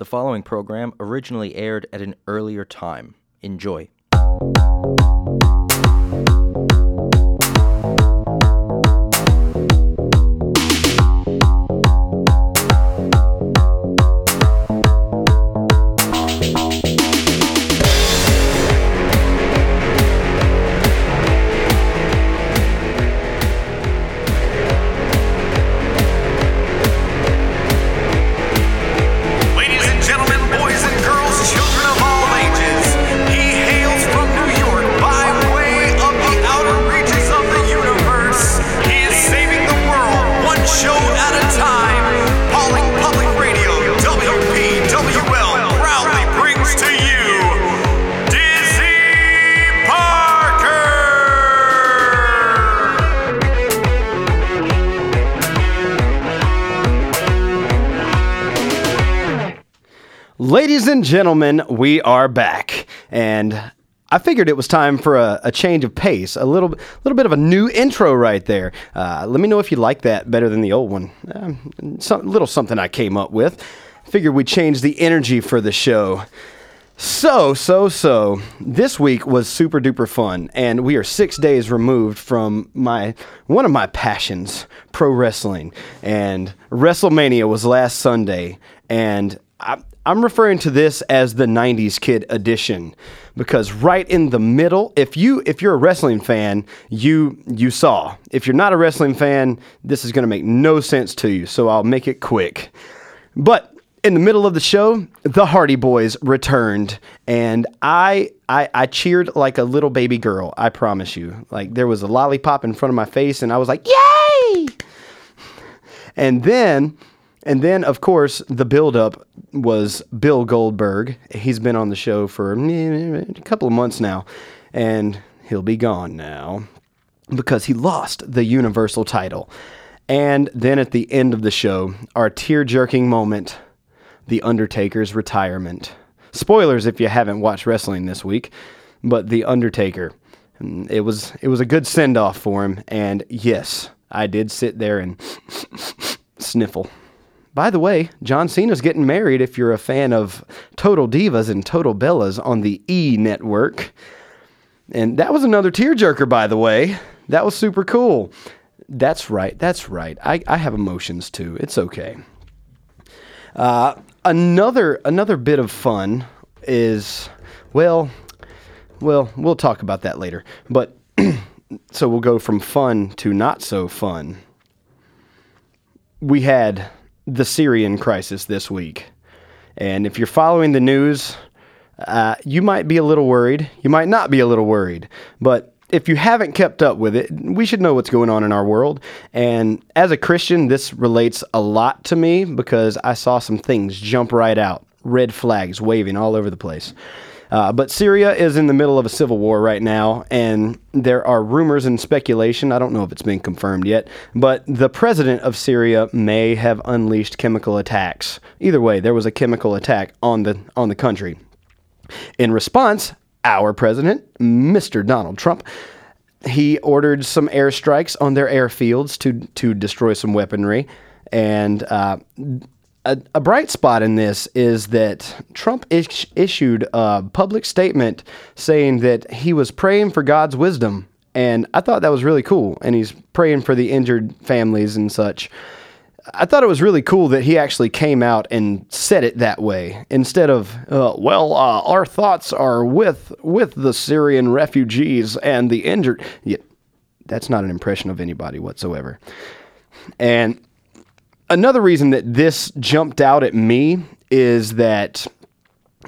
The following program originally aired at an earlier time. Enjoy. Ladies and gentlemen, we are back, and I figured it was time for a, a change of pace, a little, little bit of a new intro right there. Uh, let me know if you like that better than the old one. Um, some little something I came up with. Figured we'd change the energy for the show. So, so, so, this week was super duper fun, and we are six days removed from my one of my passions, pro wrestling. And WrestleMania was last Sunday, and I, I'm referring to this as the '90s kid edition because right in the middle, if you if you're a wrestling fan, you you saw. If you're not a wrestling fan, this is going to make no sense to you. So I'll make it quick. But in the middle of the show, the Hardy Boyz returned, and I, I I cheered like a little baby girl. I promise you. Like there was a lollipop in front of my face, and I was like, "Yay!" And then, and then of course, the buildup was Bill Goldberg. He's been on the show for eh, a couple of months now, and he'll be gone now because he lost the Universal title. And then at the end of the show, our tear jerking moment The Undertaker's retirement. Spoilers if you haven't watched wrestling this week, but The Undertaker. mm, It was it was a good send off for him, and yes, I did sit there and sniffle. By the way, John Cena's getting married if you're a fan of Total Divas and Total Bellas on the E network. And that was another tearjerker, by the way. That was super cool. That's right. That's right. I, I have emotions too. It's okay. Uh, another another bit of fun is well, well, we'll talk about that later. But so we'll go from fun to not so fun. We had the Syrian crisis this week, and if you're following the news, uh, you might be a little worried. You might not be a little worried. But if you haven't kept up with it, we should know what's going on in our world. And as a Christian, this relates a lot to me because I saw some things jump right out red flags waving all over the place. Uh, but Syria is in the middle of a civil war right now, and there are rumors and speculation. I don't know if it's been confirmed yet, but the president of Syria may have unleashed chemical attacks. Either way, there was a chemical attack on the on the country. In response, our president, Mr. Donald Trump, he ordered some airstrikes on their airfields to to destroy some weaponry. And uh, a, a bright spot in this is that Trump is, issued a public statement saying that he was praying for God's wisdom. And I thought that was really cool. And he's praying for the injured families and such. I thought it was really cool that he actually came out and said it that way instead of, uh, "Well, uh, our thoughts are with with the Syrian refugees and the injured." Yeah, that's not an impression of anybody whatsoever. And another reason that this jumped out at me is that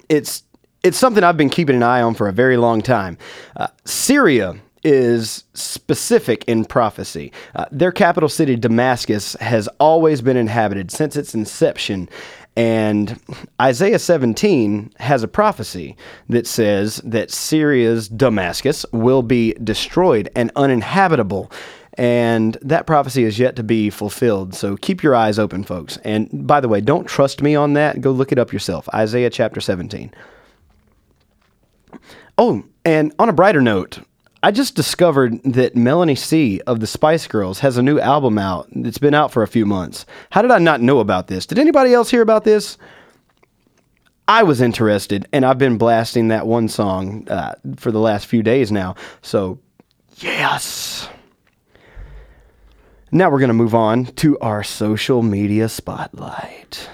it's it's something I've been keeping an eye on for a very long time. Uh, Syria is specific in prophecy. Uh, their capital city, Damascus, has always been inhabited since its inception. And Isaiah 17 has a prophecy that says that Syria's Damascus will be destroyed and uninhabitable. And that prophecy is yet to be fulfilled. So keep your eyes open, folks. And by the way, don't trust me on that. Go look it up yourself. Isaiah chapter 17. Oh, and on a brighter note, I just discovered that Melanie C of the Spice Girls has a new album out. It's been out for a few months. How did I not know about this? Did anybody else hear about this? I was interested, and I've been blasting that one song uh, for the last few days now. So, yes. Now we're going to move on to our social media spotlight.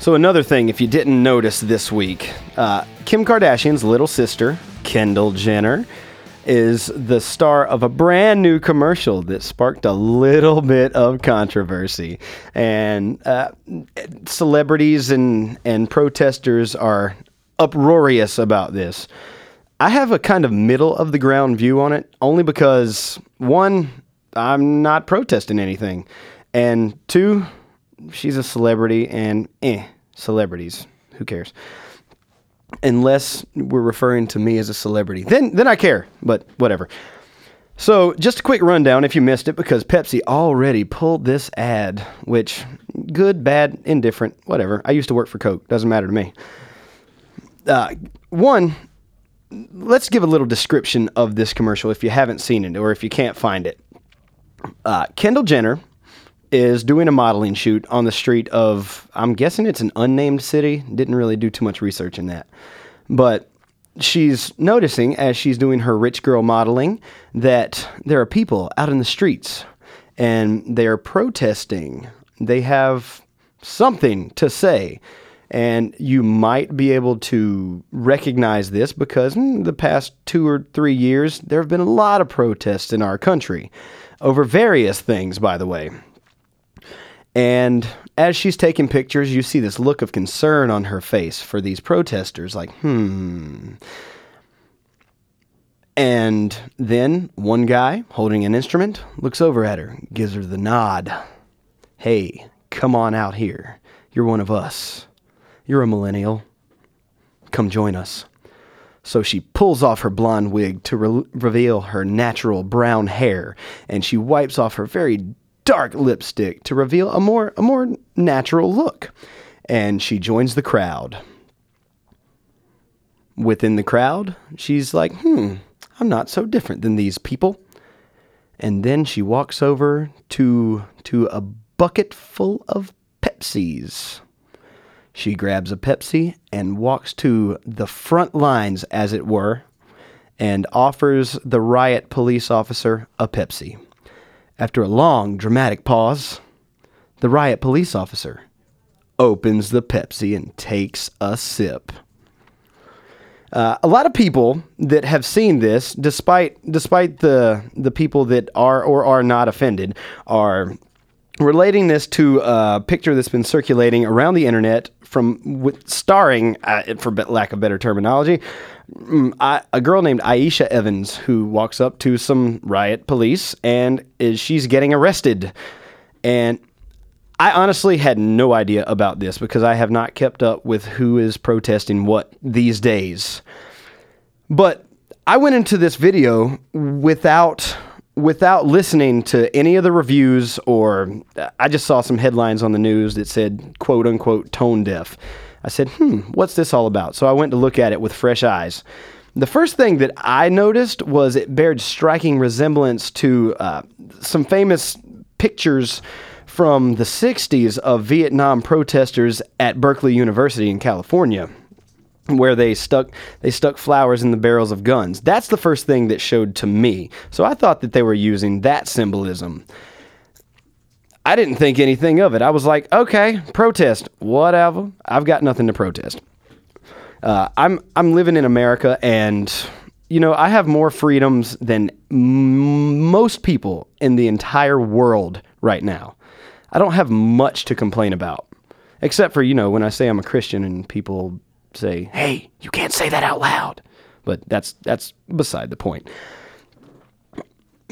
So, another thing, if you didn't notice this week, uh, Kim Kardashian's little sister, Kendall Jenner, is the star of a brand new commercial that sparked a little bit of controversy. And uh, celebrities and, and protesters are uproarious about this. I have a kind of middle of the ground view on it, only because, one, I'm not protesting anything, and two, she's a celebrity, and eh, celebrities, who cares? Unless we're referring to me as a celebrity, then then I care. But whatever. So just a quick rundown if you missed it, because Pepsi already pulled this ad, which good, bad, indifferent, whatever. I used to work for Coke, doesn't matter to me. Uh, one, let's give a little description of this commercial if you haven't seen it or if you can't find it. Uh, Kendall Jenner is doing a modeling shoot on the street of, I'm guessing it's an unnamed city. Didn't really do too much research in that. But she's noticing as she's doing her rich girl modeling that there are people out in the streets and they're protesting. They have something to say. And you might be able to recognize this because in the past two or three years, there have been a lot of protests in our country over various things, by the way. And as she's taking pictures, you see this look of concern on her face for these protesters, like, hmm. And then one guy holding an instrument looks over at her, gives her the nod. Hey, come on out here. You're one of us. You're a millennial. Come join us. So she pulls off her blonde wig to re- reveal her natural brown hair, and she wipes off her very dark lipstick to reveal a more a more natural look. And she joins the crowd. Within the crowd, she's like, "Hmm, I'm not so different than these people." And then she walks over to to a bucket full of Pepsis. She grabs a Pepsi and walks to the front lines, as it were, and offers the riot police officer a Pepsi. After a long, dramatic pause, the riot police officer opens the Pepsi and takes a sip. Uh, a lot of people that have seen this, despite despite the the people that are or are not offended, are relating this to a picture that's been circulating around the internet from with starring, uh, for lack of better terminology, Mm, I, a girl named Ieshia Evans who walks up to some riot police and is she's getting arrested, and I honestly had no idea about this because I have not kept up with who is protesting what these days. But I went into this video without without listening to any of the reviews or uh, I just saw some headlines on the news that said quote unquote tone deaf. I said, "Hmm, what's this all about?" So I went to look at it with fresh eyes. The first thing that I noticed was it bared striking resemblance to uh, some famous pictures from the 60s of Vietnam protesters at Berkeley University in California where they stuck they stuck flowers in the barrels of guns. That's the first thing that showed to me. So I thought that they were using that symbolism. I didn't think anything of it. I was like, okay, protest, whatever. I've got nothing to protest. Uh, I'm I'm living in America, and you know I have more freedoms than m- most people in the entire world right now. I don't have much to complain about, except for you know when I say I'm a Christian and people say, "Hey, you can't say that out loud." But that's that's beside the point.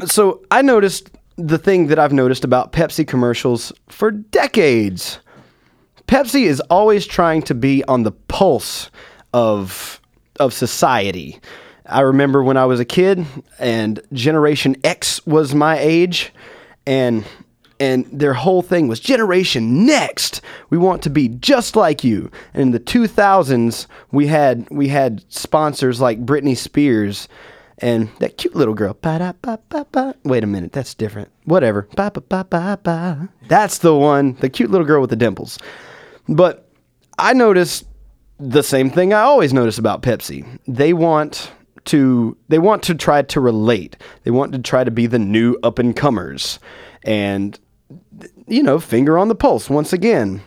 So I noticed the thing that I've noticed about Pepsi commercials for decades. Pepsi is always trying to be on the pulse of of society. I remember when I was a kid and Generation X was my age and and their whole thing was Generation Next. We want to be just like you. And in the 2000s, we had we had sponsors like Britney Spears and that cute little girl. Wait a minute, that's different. Whatever. That's the one, the cute little girl with the dimples. But I noticed the same thing I always notice about Pepsi. They want to they want to try to relate. They want to try to be the new up and comers. And you know, finger on the pulse once again.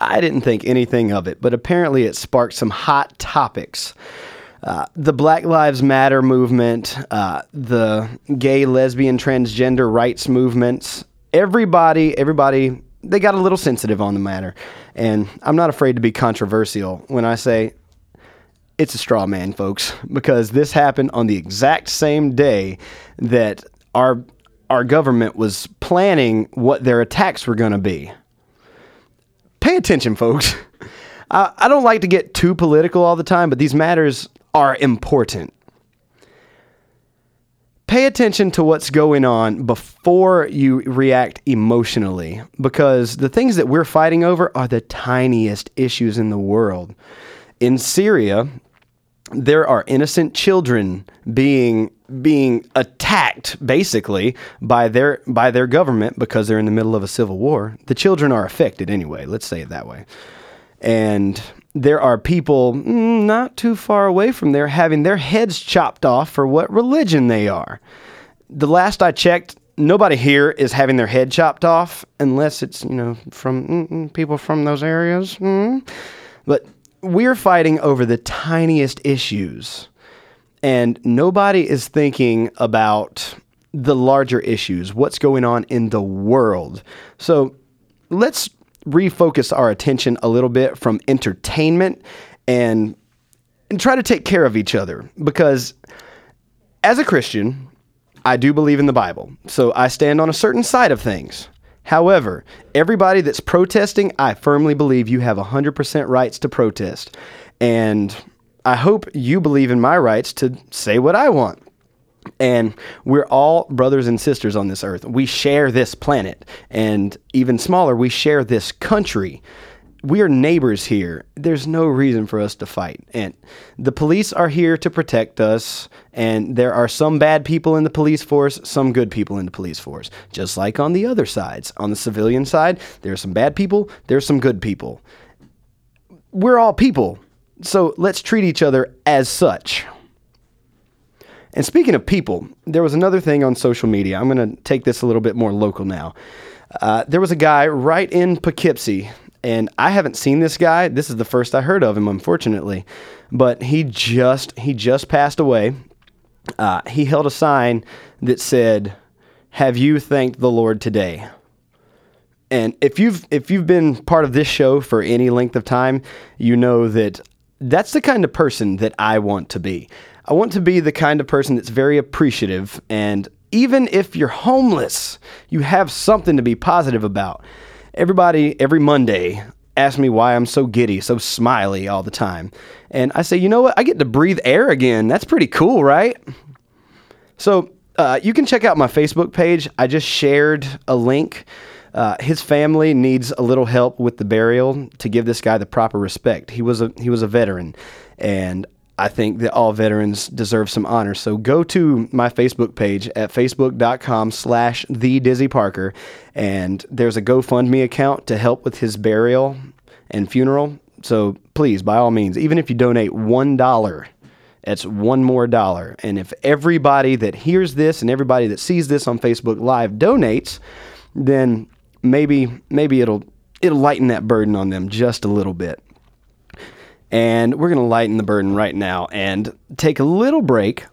I didn't think anything of it, but apparently it sparked some hot topics. Uh, the Black Lives Matter movement, uh, the gay, lesbian, transgender rights movements, everybody, everybody, they got a little sensitive on the matter. And I'm not afraid to be controversial when I say it's a straw man, folks, because this happened on the exact same day that our our government was planning what their attacks were going to be. Pay attention, folks. I, I don't like to get too political all the time, but these matters are important. Pay attention to what's going on before you react emotionally because the things that we're fighting over are the tiniest issues in the world. In Syria, there are innocent children being being attacked basically by their by their government because they're in the middle of a civil war. The children are affected anyway, let's say it that way. And there are people mm, not too far away from there having their heads chopped off for what religion they are. The last I checked, nobody here is having their head chopped off unless it's, you know, from people from those areas. Mm. But we're fighting over the tiniest issues, and nobody is thinking about the larger issues, what's going on in the world. So let's refocus our attention a little bit from entertainment and and try to take care of each other because as a Christian, I do believe in the Bible. So I stand on a certain side of things. However, everybody that's protesting, I firmly believe you have 100% rights to protest. And I hope you believe in my rights to say what I want. And we're all brothers and sisters on this earth. We share this planet. And even smaller, we share this country. We are neighbors here. There's no reason for us to fight. And the police are here to protect us. And there are some bad people in the police force, some good people in the police force. Just like on the other sides. On the civilian side, there are some bad people, there's some good people. We're all people. So let's treat each other as such. And speaking of people, there was another thing on social media. I'm going to take this a little bit more local now. Uh, there was a guy right in Poughkeepsie, and I haven't seen this guy. This is the first I heard of him, unfortunately. But he just he just passed away. Uh, he held a sign that said, "Have you thanked the Lord today?" And if you've if you've been part of this show for any length of time, you know that that's the kind of person that I want to be. I want to be the kind of person that's very appreciative and even if you're homeless, you have something to be positive about. Everybody every Monday asks me why I'm so giddy, so smiley all the time. And I say, "You know what? I get to breathe air again. That's pretty cool, right?" So, uh, you can check out my Facebook page. I just shared a link. Uh, his family needs a little help with the burial to give this guy the proper respect. He was a he was a veteran, and I think that all veterans deserve some honor. So go to my Facebook page at facebook.com slash the Dizzy Parker, and there's a GoFundMe account to help with his burial and funeral. So please, by all means, even if you donate one dollar, it's one more dollar. And if everybody that hears this and everybody that sees this on Facebook Live donates, then maybe maybe it'll it'll lighten that burden on them just a little bit. And we're going to lighten the burden right now and take a little break.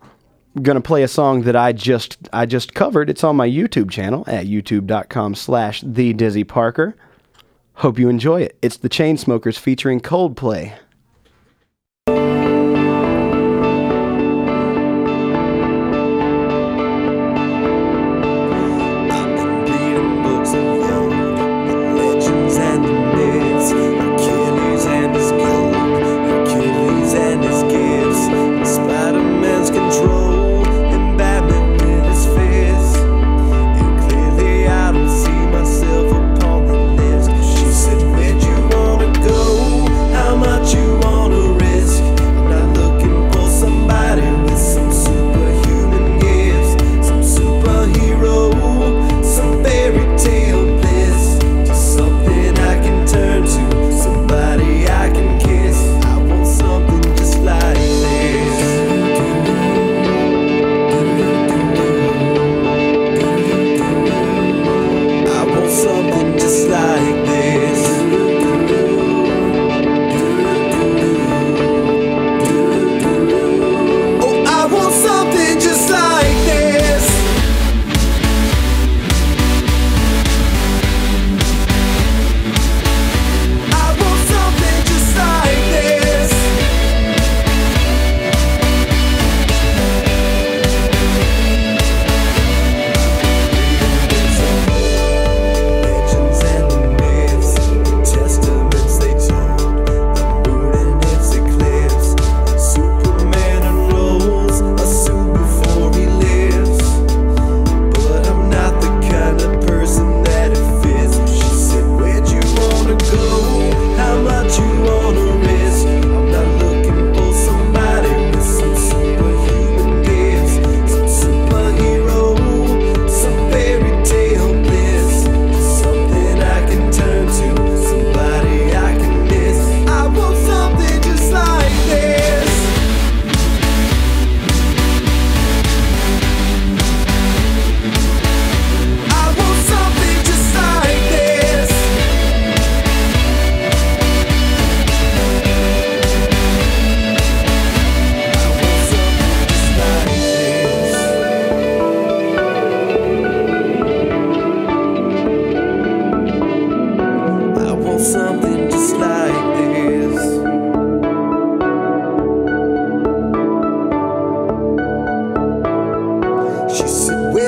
Going to play a song that I just I just covered. It's on my YouTube channel at youtube.com slash the Dizzy Parker. Hope you enjoy it. It's the Chainsmokers featuring Coldplay.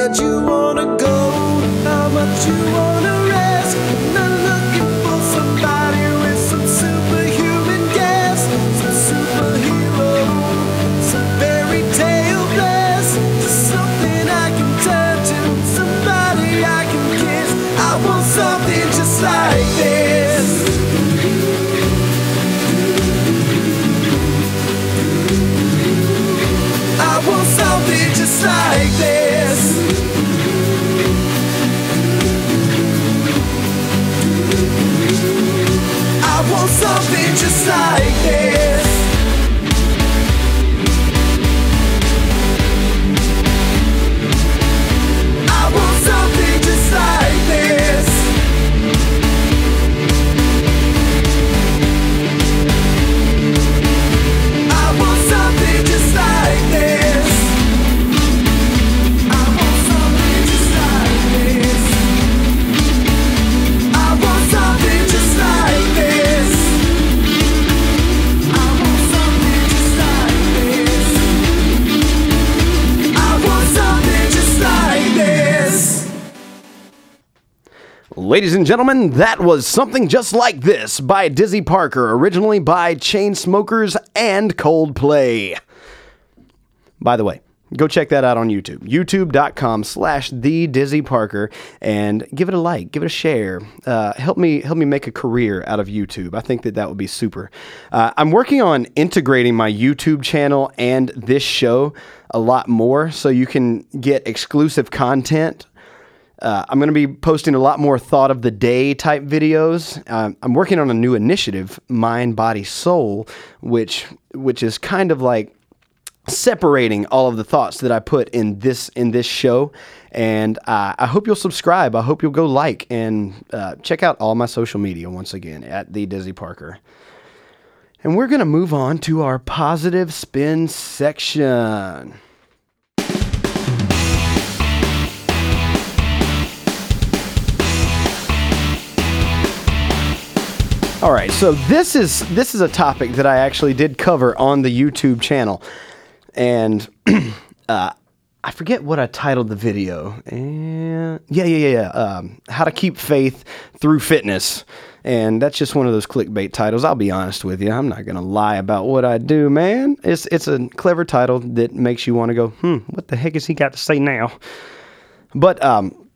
That you wanna go, how much you wanna Ladies and gentlemen, that was Something Just Like This by Dizzy Parker, originally by Chainsmokers and Coldplay. By the way, go check that out on YouTube. YouTube.com slash the Dizzy Parker and give it a like, give it a share. Uh, help me help me make a career out of YouTube. I think that that would be super. Uh, I'm working on integrating my YouTube channel and this show a lot more so you can get exclusive content uh, I'm going to be posting a lot more thought of the day type videos. Um, I'm working on a new initiative, Mind, Body, Soul, which which is kind of like separating all of the thoughts that I put in this in this show. And uh, I hope you'll subscribe. I hope you'll go like and uh, check out all my social media once again at the Dizzy Parker. And we're going to move on to our positive spin section. All right, so this is this is a topic that I actually did cover on the YouTube channel, and uh, I forget what I titled the video. And yeah, yeah, yeah. Um, how to keep faith through fitness, and that's just one of those clickbait titles. I'll be honest with you. I'm not gonna lie about what I do, man. It's it's a clever title that makes you want to go, hmm, what the heck has he got to say now? But um,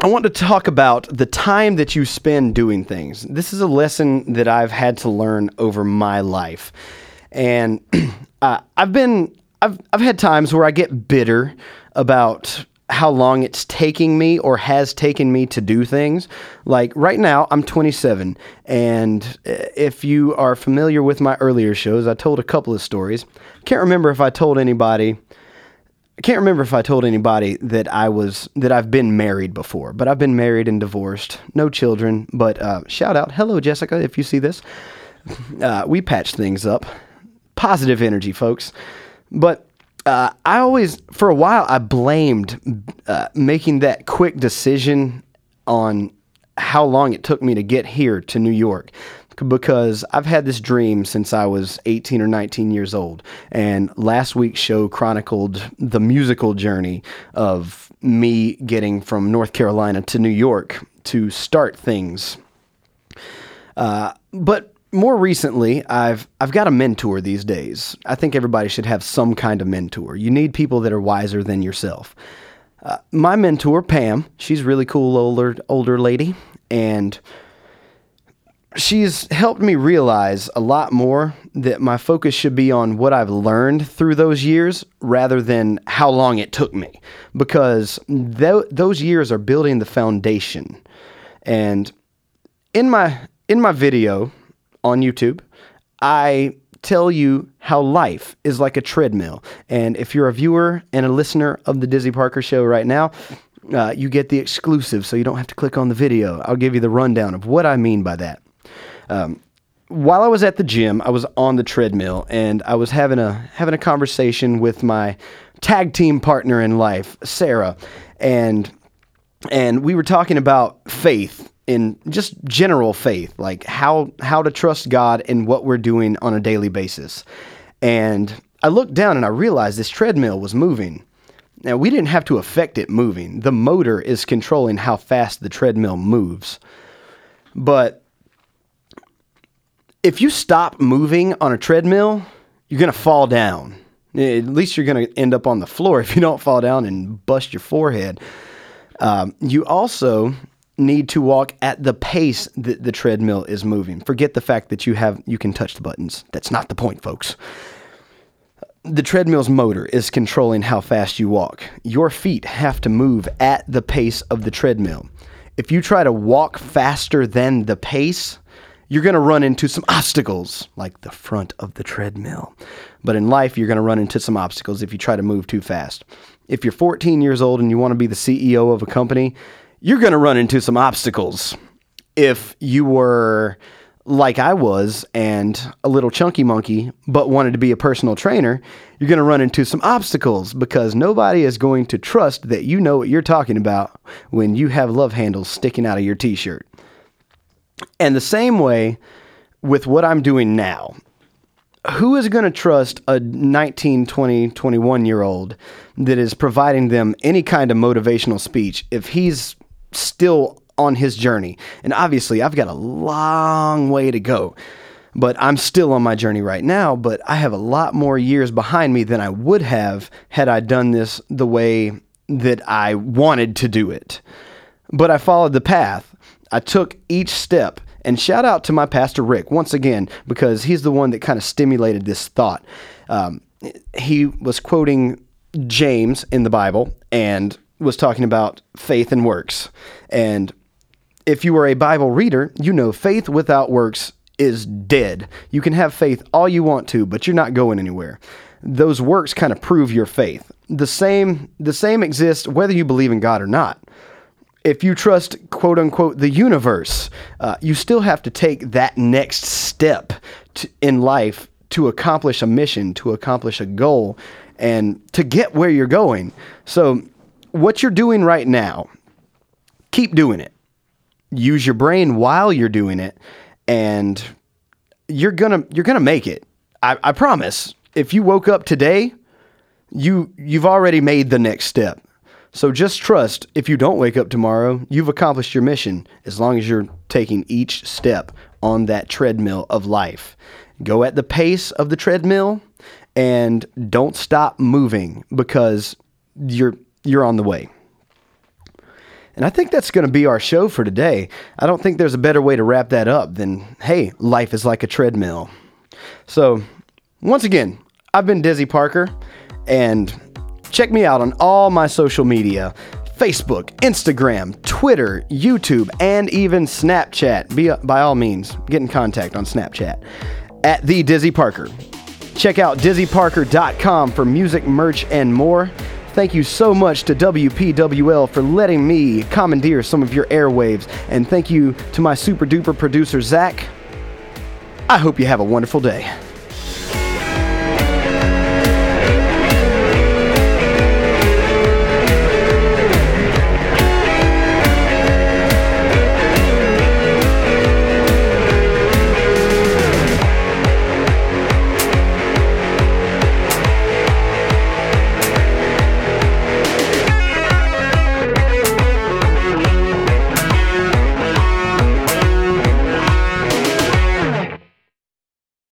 I want to talk about the time that you spend doing things. This is a lesson that I've had to learn over my life, and uh, I've been I've I've had times where I get bitter about how long it's taking me or has taken me to do things. Like right now, I'm 27, and uh, if you are familiar with my earlier shows, I told a couple of stories. Can't remember if I told anybody. I can't remember if I told anybody that I was that I've been married before, but I've been married and divorced, no children. But uh, shout out, hello Jessica, if you see this. Uh, we patched things up, positive energy, folks. But uh, I always, for a while, I blamed uh, making that quick decision on how long it took me to get here to New York because I've had this dream since I was 18 or 19 years old. And last week's show chronicled the musical journey of me getting from North Carolina to New York to start things. Uh, but more recently, I've I've got a mentor these days. I think everybody should have some kind of mentor. You need people that are wiser than yourself. Uh, my mentor, Pam, she's really cool older older lady, and she's helped me realize a lot more that my focus should be on what I've learned through those years rather than how long it took me because th- those years are building the foundation. And in my in my video on YouTube, I tell you how life is like a treadmill. And if you're a viewer and a listener of the Dizzy Parker show right now, uh, you get the exclusive, so you don't have to click on the video. I'll give you the rundown of what I mean by that. Um, while I was at the gym, I was on the treadmill and I was having a having a conversation with my tag team partner in life, Sarah, and and we were talking about faith in just general faith, like how how to trust God in what we're doing on a daily basis. And I looked down and I realized this treadmill was moving. Now, we didn't have to affect it moving. The motor is controlling how fast the treadmill moves. But if you stop moving on a treadmill, you're going to fall down. At least you're going to end up on the floor if you don't fall down and bust your forehead. Um, you also need to walk at the pace that the treadmill is moving. Forget the fact that you have you can touch the buttons. That's not the point, folks. The treadmill's motor is controlling how fast you walk. Your feet have to move at the pace of the treadmill. If you try to walk faster than the pace, you're going to run into some obstacles, like the front of the treadmill. But in life, you're going to run into some obstacles if you try to move too fast. If you're 14 years old and you want to be the CEO of a company, you're going to run into some obstacles. If you were like I was and a little chunky monkey, but wanted to be a personal trainer, you're going to run into some obstacles because nobody is going to trust that you know what you're talking about when you have love handles sticking out of your t shirt. And the same way with what I'm doing now. Who is going to trust a 19, 20, 21 year old that is providing them any kind of motivational speech if he's still on his journey? And obviously, I've got a long way to go, but I'm still on my journey right now. But I have a lot more years behind me than I would have had I done this the way that I wanted to do it. But I followed the path. I took each step. And shout out to my pastor Rick once again because he's the one that kind of stimulated this thought. Um, he was quoting James in the Bible and was talking about faith and works. And if you are a Bible reader, you know faith without works is dead. You can have faith all you want to, but you're not going anywhere. Those works kind of prove your faith. The same the same exists whether you believe in God or not if you trust quote unquote the universe, uh, you still have to take that next step to, in life to accomplish a mission, to accomplish a goal, and to get where you're going. So, what you're doing right now, keep doing it. Use your brain while you're doing it, and you're gonna you're gonna make it. I, I promise. If you woke up today, you you've already made the next step. So just trust if you don't wake up tomorrow, you've accomplished your mission as long as you're taking each step on that treadmill of life. Go at the pace of the treadmill and don't stop moving because you're you're on the way. And I think that's going to be our show for today. I don't think there's a better way to wrap that up than hey, life is like a treadmill. So, once again, I've been Dizzy Parker and Check me out on all my social media Facebook, Instagram, Twitter, YouTube, and even Snapchat. Be, by all means, get in contact on Snapchat at the Dizzy Parker. Check out dizzyparker.com for music, merch, and more. Thank you so much to WPWL for letting me commandeer some of your airwaves. And thank you to my super duper producer, Zach. I hope you have a wonderful day.